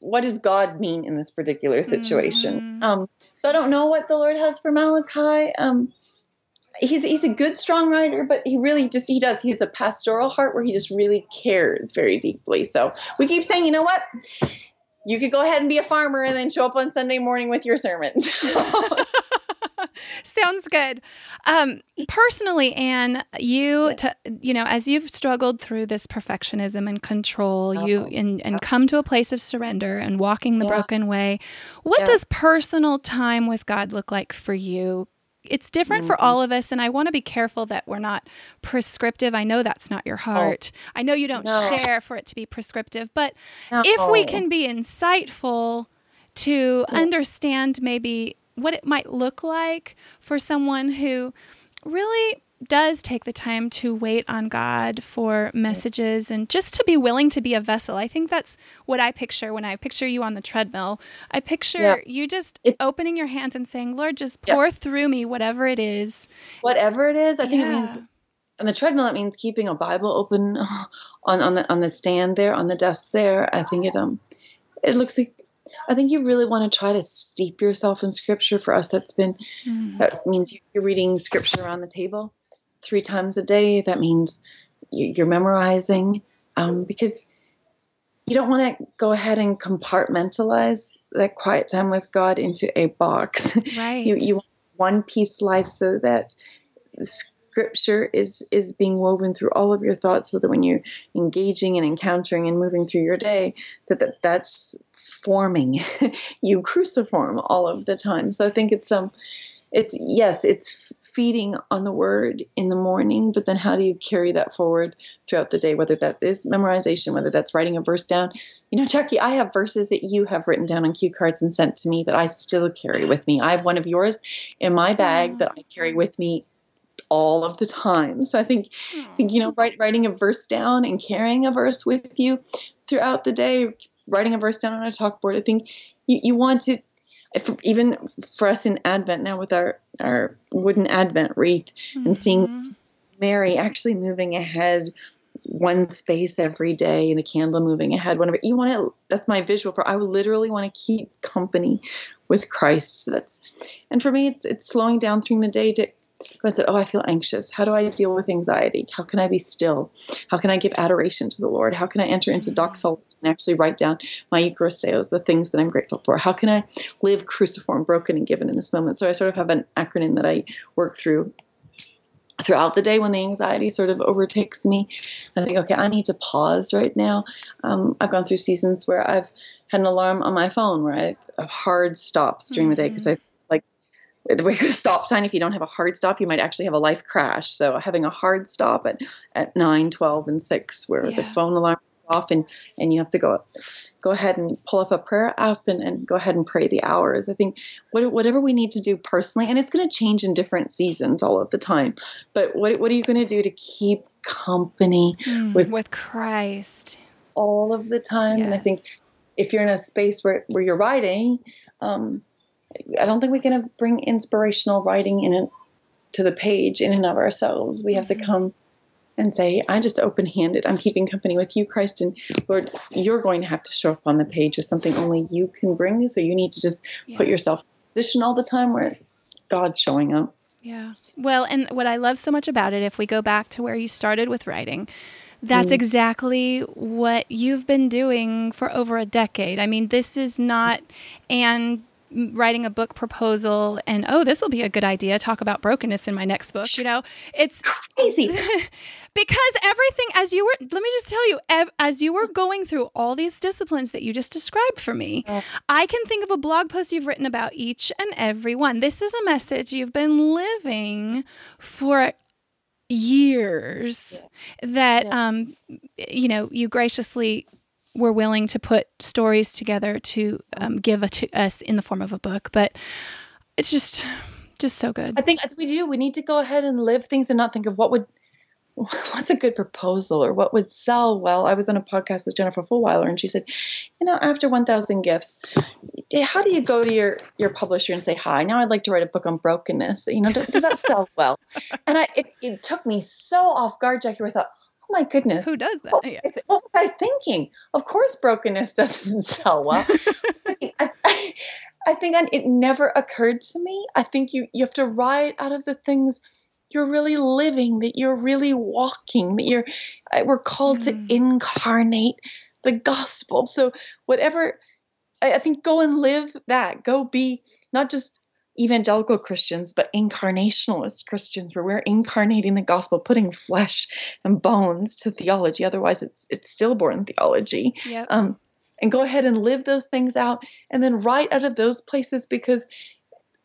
what does God mean in this particular situation. Mm-hmm. Um, so I don't know what the Lord has for Malachi. Um, he's he's a good strong writer, but he really just he does he's a pastoral heart where he just really cares very deeply. So we keep saying, you know what? You could go ahead and be a farmer and then show up on Sunday morning with your sermons. Sounds good. Um, personally, Ann, you to, you know, as you've struggled through this perfectionism and control, oh, you and, and come to a place of surrender and walking the yeah. broken way. What yeah. does personal time with God look like for you? It's different mm-hmm. for all of us, and I want to be careful that we're not prescriptive. I know that's not your oh. heart. Oh. I know you don't no. share for it to be prescriptive, but no. if we can be insightful to yeah. understand maybe what it might look like for someone who really does take the time to wait on God for messages and just to be willing to be a vessel. I think that's what I picture when I picture you on the treadmill. I picture yeah. you just it's, opening your hands and saying, Lord, just pour yeah. through me whatever it is. Whatever it is, I think yeah. it means on the treadmill it means keeping a Bible open on, on the on the stand there, on the desk there. I think it um it looks like I think you really want to try to steep yourself in scripture. For us, that's been mm. that means you're reading scripture around the table three times a day. That means you're memorizing um, because you don't want to go ahead and compartmentalize that quiet time with God into a box. Right. you you want one piece life so that scripture is is being woven through all of your thoughts so that when you're engaging and encountering and moving through your day that, that that's forming you cruciform all of the time so i think it's um it's yes it's feeding on the word in the morning but then how do you carry that forward throughout the day whether that is memorization whether that's writing a verse down you know jackie i have verses that you have written down on cue cards and sent to me that i still carry with me i have one of yours in my bag that i carry with me all of the time so i think, I think you know write, writing a verse down and carrying a verse with you throughout the day writing a verse down on a chalkboard. I think you, you want to, if, even for us in Advent now with our, our wooden Advent wreath mm-hmm. and seeing mm-hmm. Mary actually moving ahead one space every day and the candle moving ahead whenever you want to that's my visual for i literally want to keep company with christ so that's and for me it's it's slowing down through the day to I said, Oh, I feel anxious. How do I deal with anxiety? How can I be still? How can I give adoration to the Lord? How can I enter into doxology and actually write down my Eucharisteos, the things that I'm grateful for? How can I live cruciform, broken, and given in this moment? So I sort of have an acronym that I work through throughout the day when the anxiety sort of overtakes me. I think, okay, I need to pause right now. Um, I've gone through seasons where I've had an alarm on my phone where I have hard stops during mm-hmm. the day because I the stop sign. If you don't have a hard stop you might actually have a life crash. So having a hard stop at, at 9 12 and 6 where yeah. the phone alarm is off and and you have to go go ahead and pull up a prayer app and, and go ahead and pray the hours. I think what, whatever we need to do personally and it's going to change in different seasons all of the time but what, what are you going to do to keep company mm, with with christ. all of the time? Yes. and i think if you're in a space where, where you're writing um, I don't think we can bring inspirational writing in it to the page in and of ourselves. We have to mm-hmm. come and say, I just open handed. I'm keeping company with you, Christ. And Lord, you're going to have to show up on the page with something only you can bring. So you need to just yeah. put yourself in position all the time where God's showing up. Yeah. Well, and what I love so much about it, if we go back to where you started with writing, that's mm. exactly what you've been doing for over a decade. I mean, this is not, and writing a book proposal and oh this will be a good idea talk about brokenness in my next book you know it's crazy because everything as you were let me just tell you as you were going through all these disciplines that you just described for me i can think of a blog post you've written about each and every one this is a message you've been living for years yeah. that yeah. um you know you graciously were willing to put stories together to um, give to us in the form of a book. But it's just just so good. I think we do. We need to go ahead and live things and not think of what would what's a good proposal or what would sell well? I was on a podcast with Jennifer Fulwiler and she said, you know, after 1,000 gifts, how do you go to your, your publisher and say, hi, now I'd like to write a book on brokenness. You know, does, does that sell well? And I, it, it, took me so off guard, Jackie, I thought, my goodness. Who does that? What, yeah. what was I thinking? Of course, brokenness doesn't sell well. I, I, I think it never occurred to me. I think you, you have to write out of the things – you're really living, that you're really walking, that you're, we're called mm. to incarnate the gospel. So, whatever, I, I think go and live that. Go be not just evangelical Christians, but incarnationalist Christians, where we're incarnating the gospel, putting flesh and bones to theology. Otherwise, it's it's stillborn theology. Yep. Um, and go ahead and live those things out, and then write out of those places because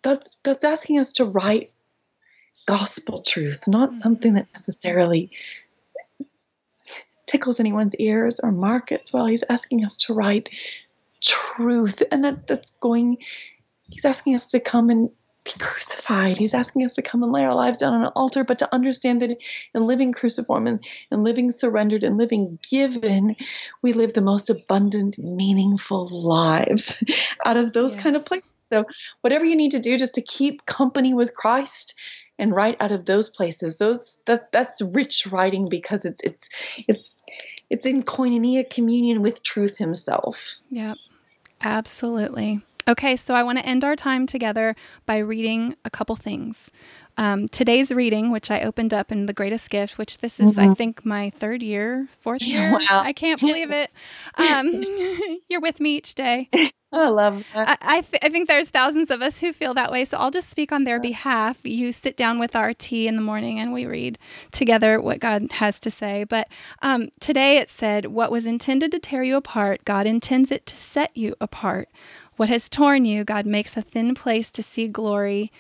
God's God's asking us to write gospel truth, not mm-hmm. something that necessarily tickles anyone's ears or markets well. He's asking us to write truth, and that, that's going, he's asking us to come and be crucified. He's asking us to come and lay our lives down on an altar, but to understand that in living cruciform and, and living surrendered and living given, we live the most abundant, meaningful lives out of those yes. kind of places. So, whatever you need to do just to keep company with Christ and write out of those places those that that's rich writing because it's it's it's it's in koinonia communion with truth himself yep absolutely okay so i want to end our time together by reading a couple things um, today's reading, which I opened up in The Greatest Gift, which this is, mm-hmm. I think, my third year, fourth year. Wow. I can't believe it. Um, you're with me each day. I love that. I, I, th- I, think there's thousands of us who feel that way. So I'll just speak on their behalf. You sit down with our tea in the morning and we read together what God has to say. But um, today it said, What was intended to tear you apart, God intends it to set you apart. What has torn you, God makes a thin place to see glory.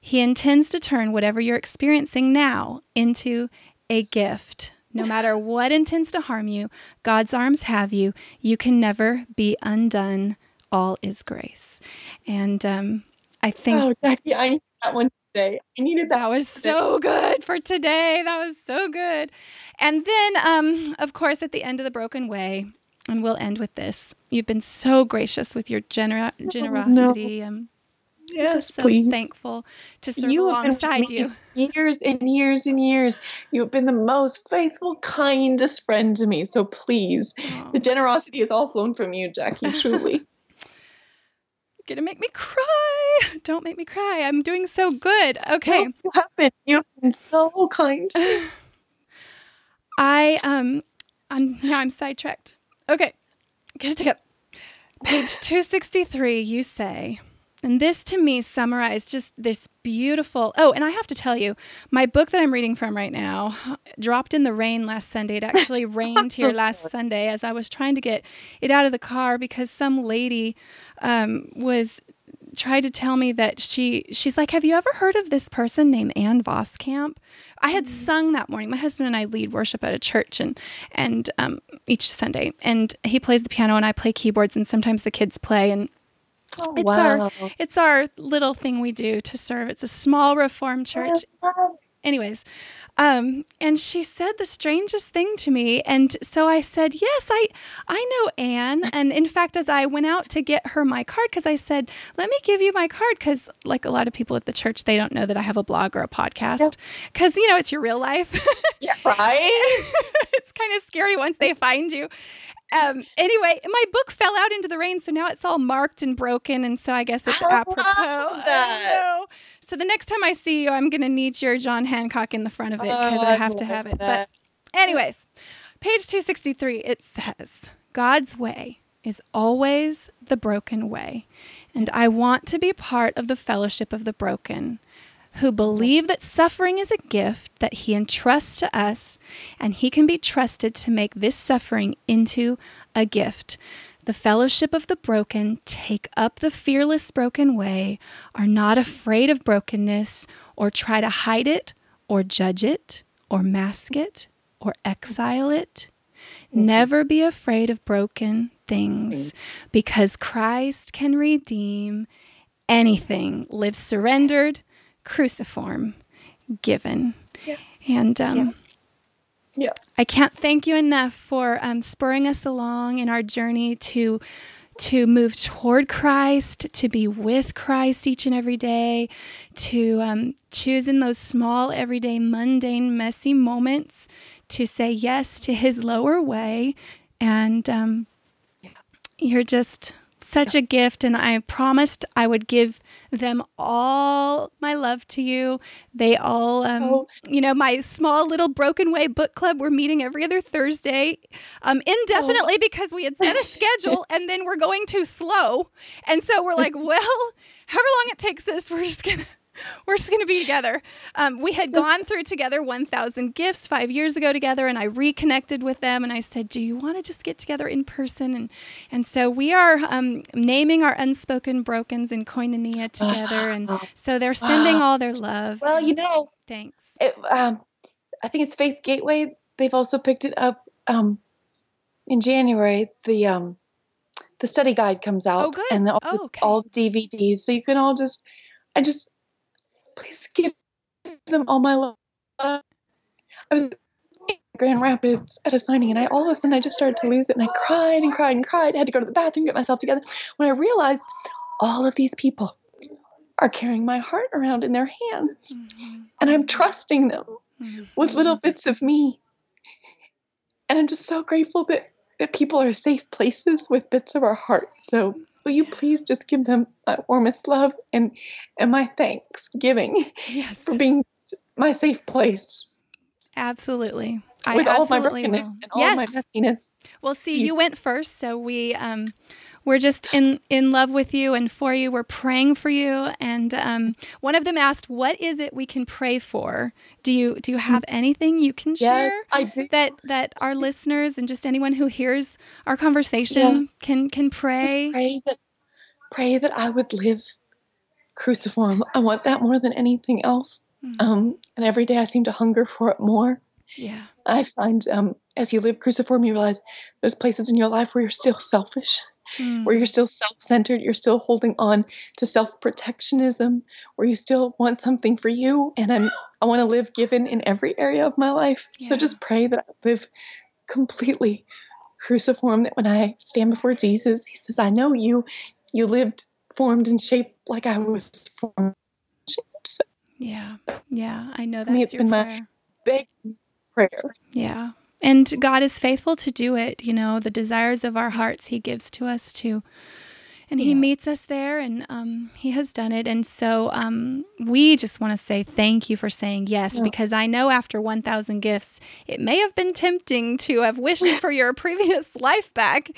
He intends to turn whatever you're experiencing now into a gift. No matter what intends to harm you, God's arms have you. You can never be undone all is grace. And um, I think. Oh, Jackie, I need that one today. I needed that. That was so good for today. That was so good. And then, um, of course, at the end of the broken way, and we'll end with this. You've been so gracious with your gener- generosity. Oh, no. um, yes, just so please. thankful to serve you alongside you. Years and years and years. You've been the most faithful, kindest friend to me. So please, oh. the generosity has all flown from you, Jackie, truly. You're gonna make me cry. Don't make me cry. I'm doing so good. Okay. you have been. You've been so kind. I um I'm now I'm sidetracked. Okay. Get it together. Page 263, you say, and this to me summarized just this beautiful. Oh, and I have to tell you, my book that I'm reading from right now dropped in the rain last Sunday. It actually rained here last Sunday as I was trying to get it out of the car because some lady um, was tried to tell me that she she's like, "Have you ever heard of this person named Ann Voskamp?" I had mm-hmm. sung that morning. My husband and I lead worship at a church and and um, each Sunday, and he plays the piano and I play keyboards, and sometimes the kids play and Oh, it's wow. our it's our little thing we do to serve. It's a small reformed church. Anyways, um, and she said the strangest thing to me, and so I said, "Yes, I I know Ann." And in fact, as I went out to get her my card, because I said, "Let me give you my card," because like a lot of people at the church, they don't know that I have a blog or a podcast, because you know it's your real life. yeah, right. it's kind of scary once they find you um, anyway, my book fell out into the rain, so now it's all marked and broken, and so I guess it's I apropos. That. So the next time I see you, I'm going to need your John Hancock in the front of it because oh, I have to have it. That. But, anyways, page 263, it says, God's way is always the broken way, and I want to be part of the fellowship of the broken who believe that suffering is a gift that He entrusts to us, and He can be trusted to make this suffering into a gift. The fellowship of the broken take up the fearless broken way, are not afraid of brokenness, or try to hide it, or judge it, or mask it, or exile it. Never be afraid of broken things, because Christ can redeem anything. Live surrendered, cruciform given. Yeah. And um, yeah. Yeah. I can't thank you enough for um, spurring us along in our journey to to move toward Christ, to be with Christ each and every day, to um, choose in those small, everyday, mundane, messy moments to say yes to His lower way. And um, yeah. you're just such a gift, and I promised I would give them all my love to you. They all, um, oh. you know, my small little Broken Way book club. We're meeting every other Thursday, um, indefinitely oh. because we had set a schedule, and then we're going too slow, and so we're like, well, however long it takes us, we're just gonna we're just going to be together. Um, we had gone through together 1,000 gifts five years ago together, and I reconnected with them. And I said, "Do you want to just get together in person?" And and so we are um, naming our unspoken brokens in koinonia together, and so they're sending all their love. Well, you know, thanks. It, um, I think it's Faith Gateway. They've also picked it up um, in January. The um, the study guide comes out, oh, good. and the, all, oh, okay. all DVDs, so you can all just. I just please give them all my love. I was in Grand Rapids at a signing, and I all of a sudden I just started to lose it, and I cried and cried and cried. I had to go to the bathroom, get myself together. When I realized all of these people are carrying my heart around in their hands, mm-hmm. and I'm trusting them mm-hmm. with little bits of me. And I'm just so grateful that, that people are safe places with bits of our heart. So will you please just give them my warmest love and and my thanksgiving yes. for being my safe place absolutely with I all my brokenness will. and all yes. my messiness well see you went first so we um we're just in in love with you and for you. We're praying for you. And um, one of them asked, "What is it we can pray for?" Do you do you have anything you can share yes, do. that that our listeners and just anyone who hears our conversation yeah. can can pray? Just pray that pray that I would live cruciform. I want that more than anything else. Mm-hmm. Um, and every day I seem to hunger for it more. Yeah. I find um, as you live cruciform, you realize there's places in your life where you're still selfish mm. where you're still self centered, you're still holding on to self protectionism, where you still want something for you. And I'm, I want to live given in every area of my life. Yeah. So just pray that I live completely cruciform, that when I stand before Jesus, He says, I know you, you lived formed and shaped like I was formed. So, yeah, yeah, I know that's I mean, it's been prayer. my big prayer. Yeah, and God is faithful to do it. You know, the desires of our hearts He gives to us too. And yeah. He meets us there, and um, He has done it. And so um, we just want to say thank you for saying yes, yeah. because I know after 1,000 gifts, it may have been tempting to have wished for your previous life back.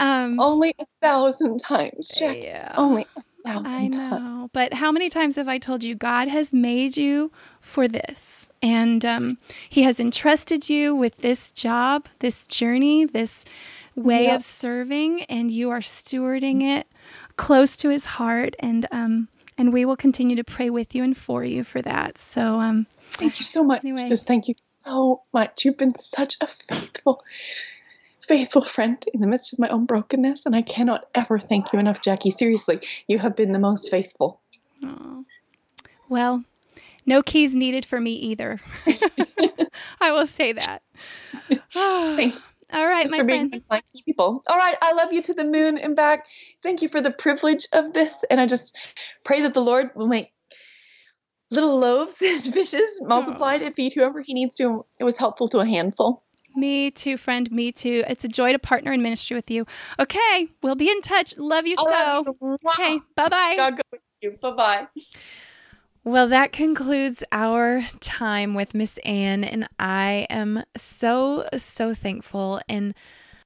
Um, Only a thousand times, Jack. Yeah. Only I know. Times. But how many times have I told you God has made you for this? And um, He has entrusted you with this job, this journey, this way yep. of serving, and you are stewarding it close to His heart. And um, and we will continue to pray with you and for you for that. So um, thank you so much. Anyway. Just thank you so much. You've been such a faithful faithful friend in the midst of my own brokenness, and I cannot ever thank you enough, Jackie. Seriously, you have been the most faithful. Aww. Well, no keys needed for me either. I will say that. Thank you. All right, Just my for friend. being my people. All right, I love you to the moon and back. Thank you for the privilege of this, and I just pray that the Lord will make little loaves and fishes multiplied and feed whoever He needs to. It was helpful to a handful. Me too, friend. Me too. It's a joy to partner in ministry with you. Okay, we'll be in touch. Love you so. Okay, bye bye. God go with you. Bye bye. Well, that concludes our time with Miss Ann, and I am so, so thankful. And,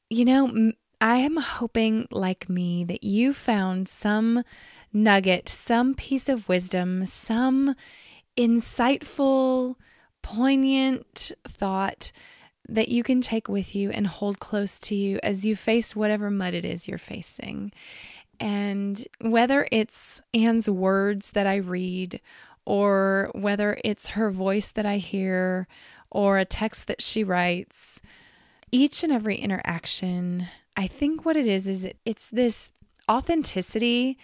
you know, I am hoping, like me, that you found some nugget, some piece of wisdom, some insightful, poignant thought that you can take with you and hold close to you as you face whatever mud it is you're facing. And whether it's Ann's words that I read, or whether it's her voice that I hear, or a text that she writes, each and every interaction, I think what it is is it's this authenticity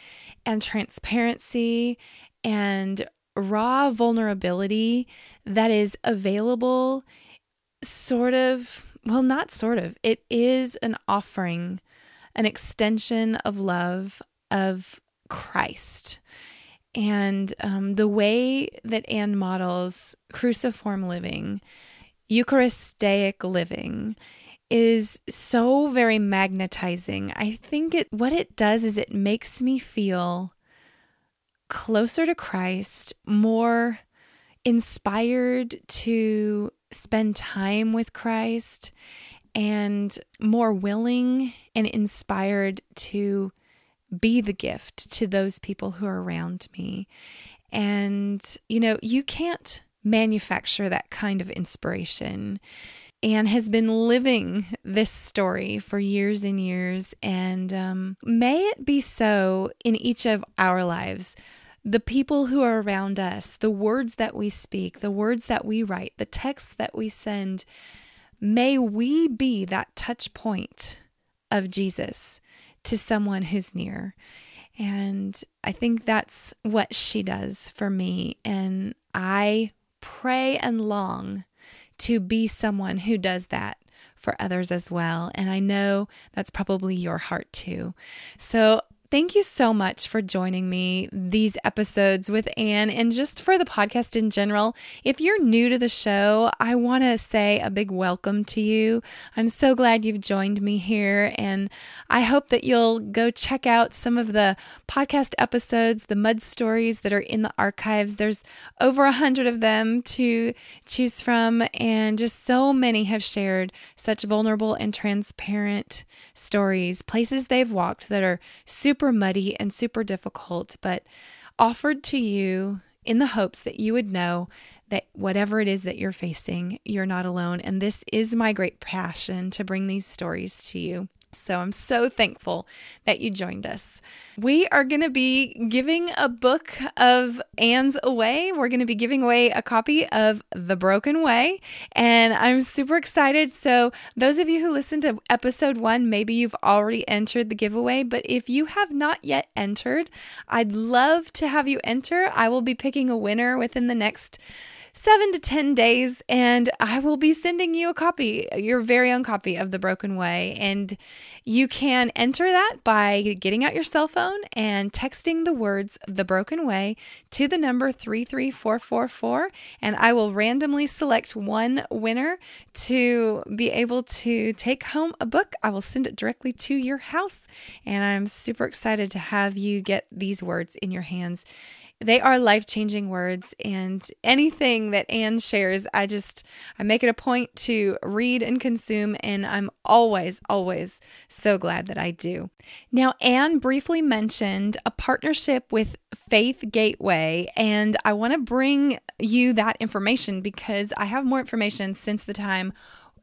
and transparency and raw vulnerability that is available sort of, well, not sort of, it is an offering, an extension of love of Christ. And um, the way that Ann models cruciform living, Eucharistic living, is so very magnetizing. I think it what it does is it makes me feel closer to Christ, more inspired to spend time with Christ and more willing and inspired to be the gift to those people who are around me. And, you know, you can't manufacture that kind of inspiration. Ann has been living this story for years and years, and um, may it be so in each of our lives. The people who are around us, the words that we speak, the words that we write, the texts that we send, may we be that touch point of Jesus to someone who's near. And I think that's what she does for me. And I pray and long to be someone who does that for others as well. And I know that's probably your heart too. So Thank you so much for joining me these episodes with Ann and just for the podcast in general. If you're new to the show, I want to say a big welcome to you. I'm so glad you've joined me here, and I hope that you'll go check out some of the podcast episodes, the mud stories that are in the archives. There's over a hundred of them to choose from, and just so many have shared such vulnerable and transparent stories, places they've walked that are super super muddy and super difficult, but offered to you in the hopes that you would know that whatever it is that you're facing, you're not alone. And this is my great passion to bring these stories to you. So I'm so thankful that you joined us. We are going to be giving a book of Ann's away. We're going to be giving away a copy of The Broken Way, and I'm super excited. So, those of you who listened to episode one, maybe you've already entered the giveaway, but if you have not yet entered, I'd love to have you enter. I will be picking a winner within the next seven to 10 days, and I will be sending you a copy, your very own copy of The Broken Way. And you can enter that by getting out your cell phone and texting the words The Broken Way to the number 33444, and I will randomly select one winner to be able to take home a book. I will send it directly to your house, and I'm super excited to have you get these words in your hands they are life changing words and anything that Ann shares, I just I make it a point to read and consume and I'm always always so glad that I do. Now Ann briefly mentioned a partnership with Faith Gateway and I want to bring you that information because I have more information since the time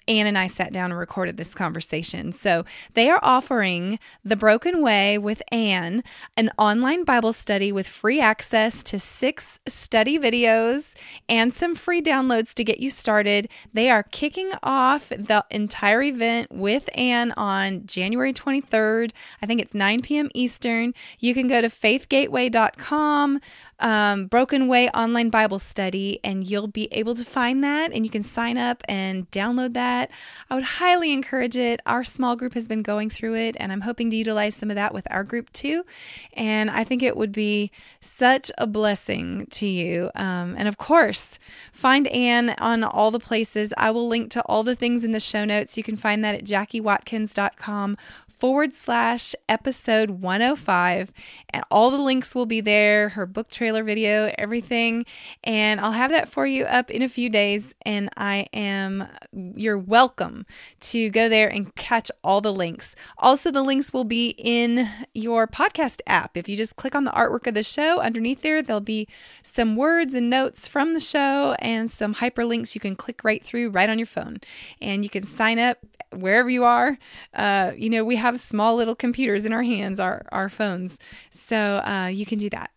Ann and I sat down and recorded this conversation. So they are offering The Broken Way with Ann, an online Bible study with free access to six study videos and some free downloads to get you started. They are kicking off the entire event with Ann on January 23rd. I think it's 9 p.m. Eastern. You can go to faithgateway.com um, Broken Way online Bible study, and you'll be able to find that and you can sign up and download that. I would highly encourage it. Our small group has been going through it, and I'm hoping to utilize some of that with our group too. And I think it would be such a blessing to you. Um, and of course, find Ann on all the places. I will link to all the things in the show notes. You can find that at jackiewatkins.com forward slash episode 105. And all the links will be there her book trailer video, everything. And I'll have that for you up in a few days. And I am, you're welcome to go there and catch all the links. Also, the links will be in your podcast app. If you just click on the artwork of the show underneath there, there'll be some words and notes from the show and some hyperlinks you can click right through right on your phone. And you can sign up wherever you are. Uh, you know, we have small little computers in our hands, our, our phones. So uh, you can do that.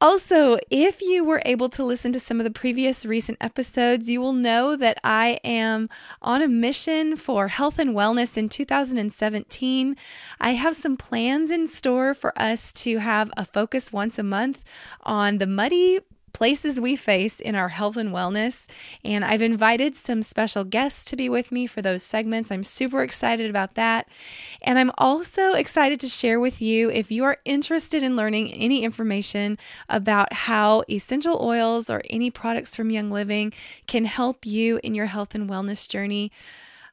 Also, if you were able to listen to some of the previous recent episodes, you will know that I am on a mission for health and wellness in 2017. I have some plans in store for us to have a focus once a month on the muddy places we face in our health and wellness. And I've invited some special guests to be with me for those segments. I'm super excited about that. And I'm also excited to share with you if you are interested in learning any information about how essential oils or any products from Young Living can help you in your health and wellness journey.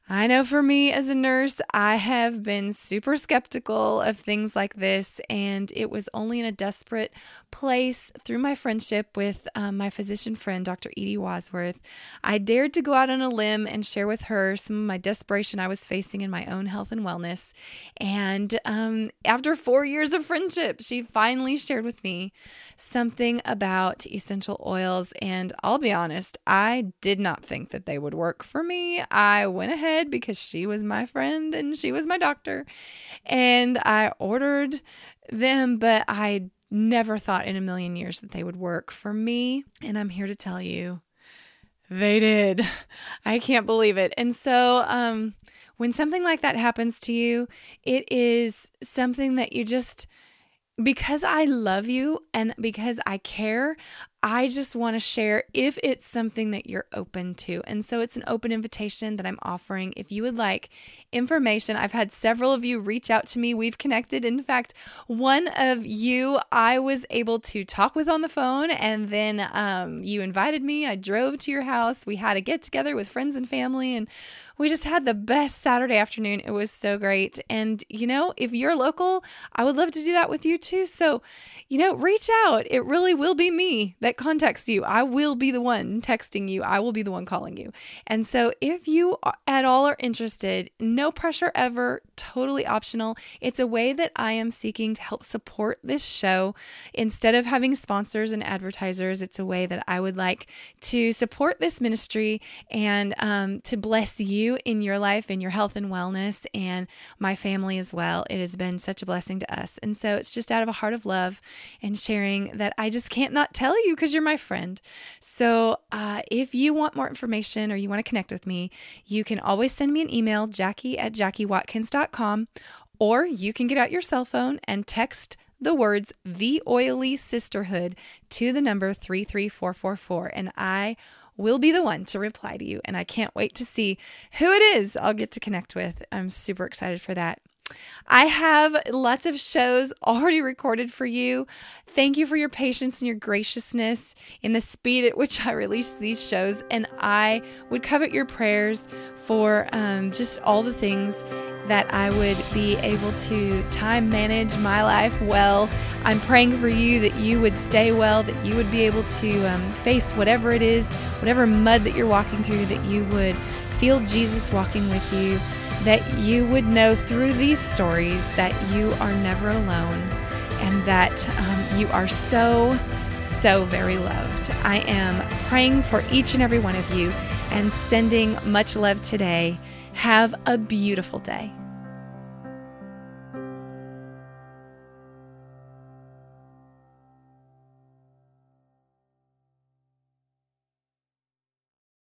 I know for me as a nurse, I have been super skeptical of things like this, and it was only in a desperate place through my friendship with um, my physician friend, Dr. Edie Wadsworth. I dared to go out on a limb and share with her some of my desperation I was facing in my own health and wellness. And um, after four years of friendship, she finally shared with me something about essential oils. And I'll be honest, I did not think that they would work for me. I went ahead because she was my friend and she was my doctor. And I ordered them, but I never thought in a million years that they would work for me. And I'm here to tell you they did. I can't believe it. And so, um, when something like that happens to you, it is something that you just because I love you and because I care, I just want to share if it's something that you're open to. And so it's an open invitation that I'm offering. If you would like information, I've had several of you reach out to me. We've connected. In fact, one of you I was able to talk with on the phone, and then um, you invited me. I drove to your house. We had a get together with friends and family, and we just had the best Saturday afternoon. It was so great. And, you know, if you're local, I would love to do that with you too. So, you know, reach out. It really will be me that contacts you. I will be the one texting you. I will be the one calling you. And so if you at all are interested, no pressure ever, totally optional. It's a way that I am seeking to help support this show. Instead of having sponsors and advertisers, it's a way that I would like to support this ministry and um, to bless you in your life, in your health and wellness, and my family as well. It has been such a blessing to us. And so it's just out of a heart of love and sharing that I just can't not tell you because you're my friend. So uh, if you want more information or you want to connect with me, you can always send me an email, jackie at jackiewatkins.com, or you can get out your cell phone and text the words The Oily Sisterhood to the number 33444, and I will be the one to reply to you. And I can't wait to see who it is I'll get to connect with. I'm super excited for that. I have lots of shows already recorded for you. Thank you for your patience and your graciousness in the speed at which I release these shows. And I would covet your prayers for um, just all the things that I would be able to time manage my life well. I'm praying for you that you would stay well, that you would be able to um, face whatever it is, whatever mud that you're walking through, that you would feel Jesus walking with you that you would know through these stories that you are never alone and that um, you are so, so very loved. I am praying for each and every one of you and sending much love today. Have a beautiful day.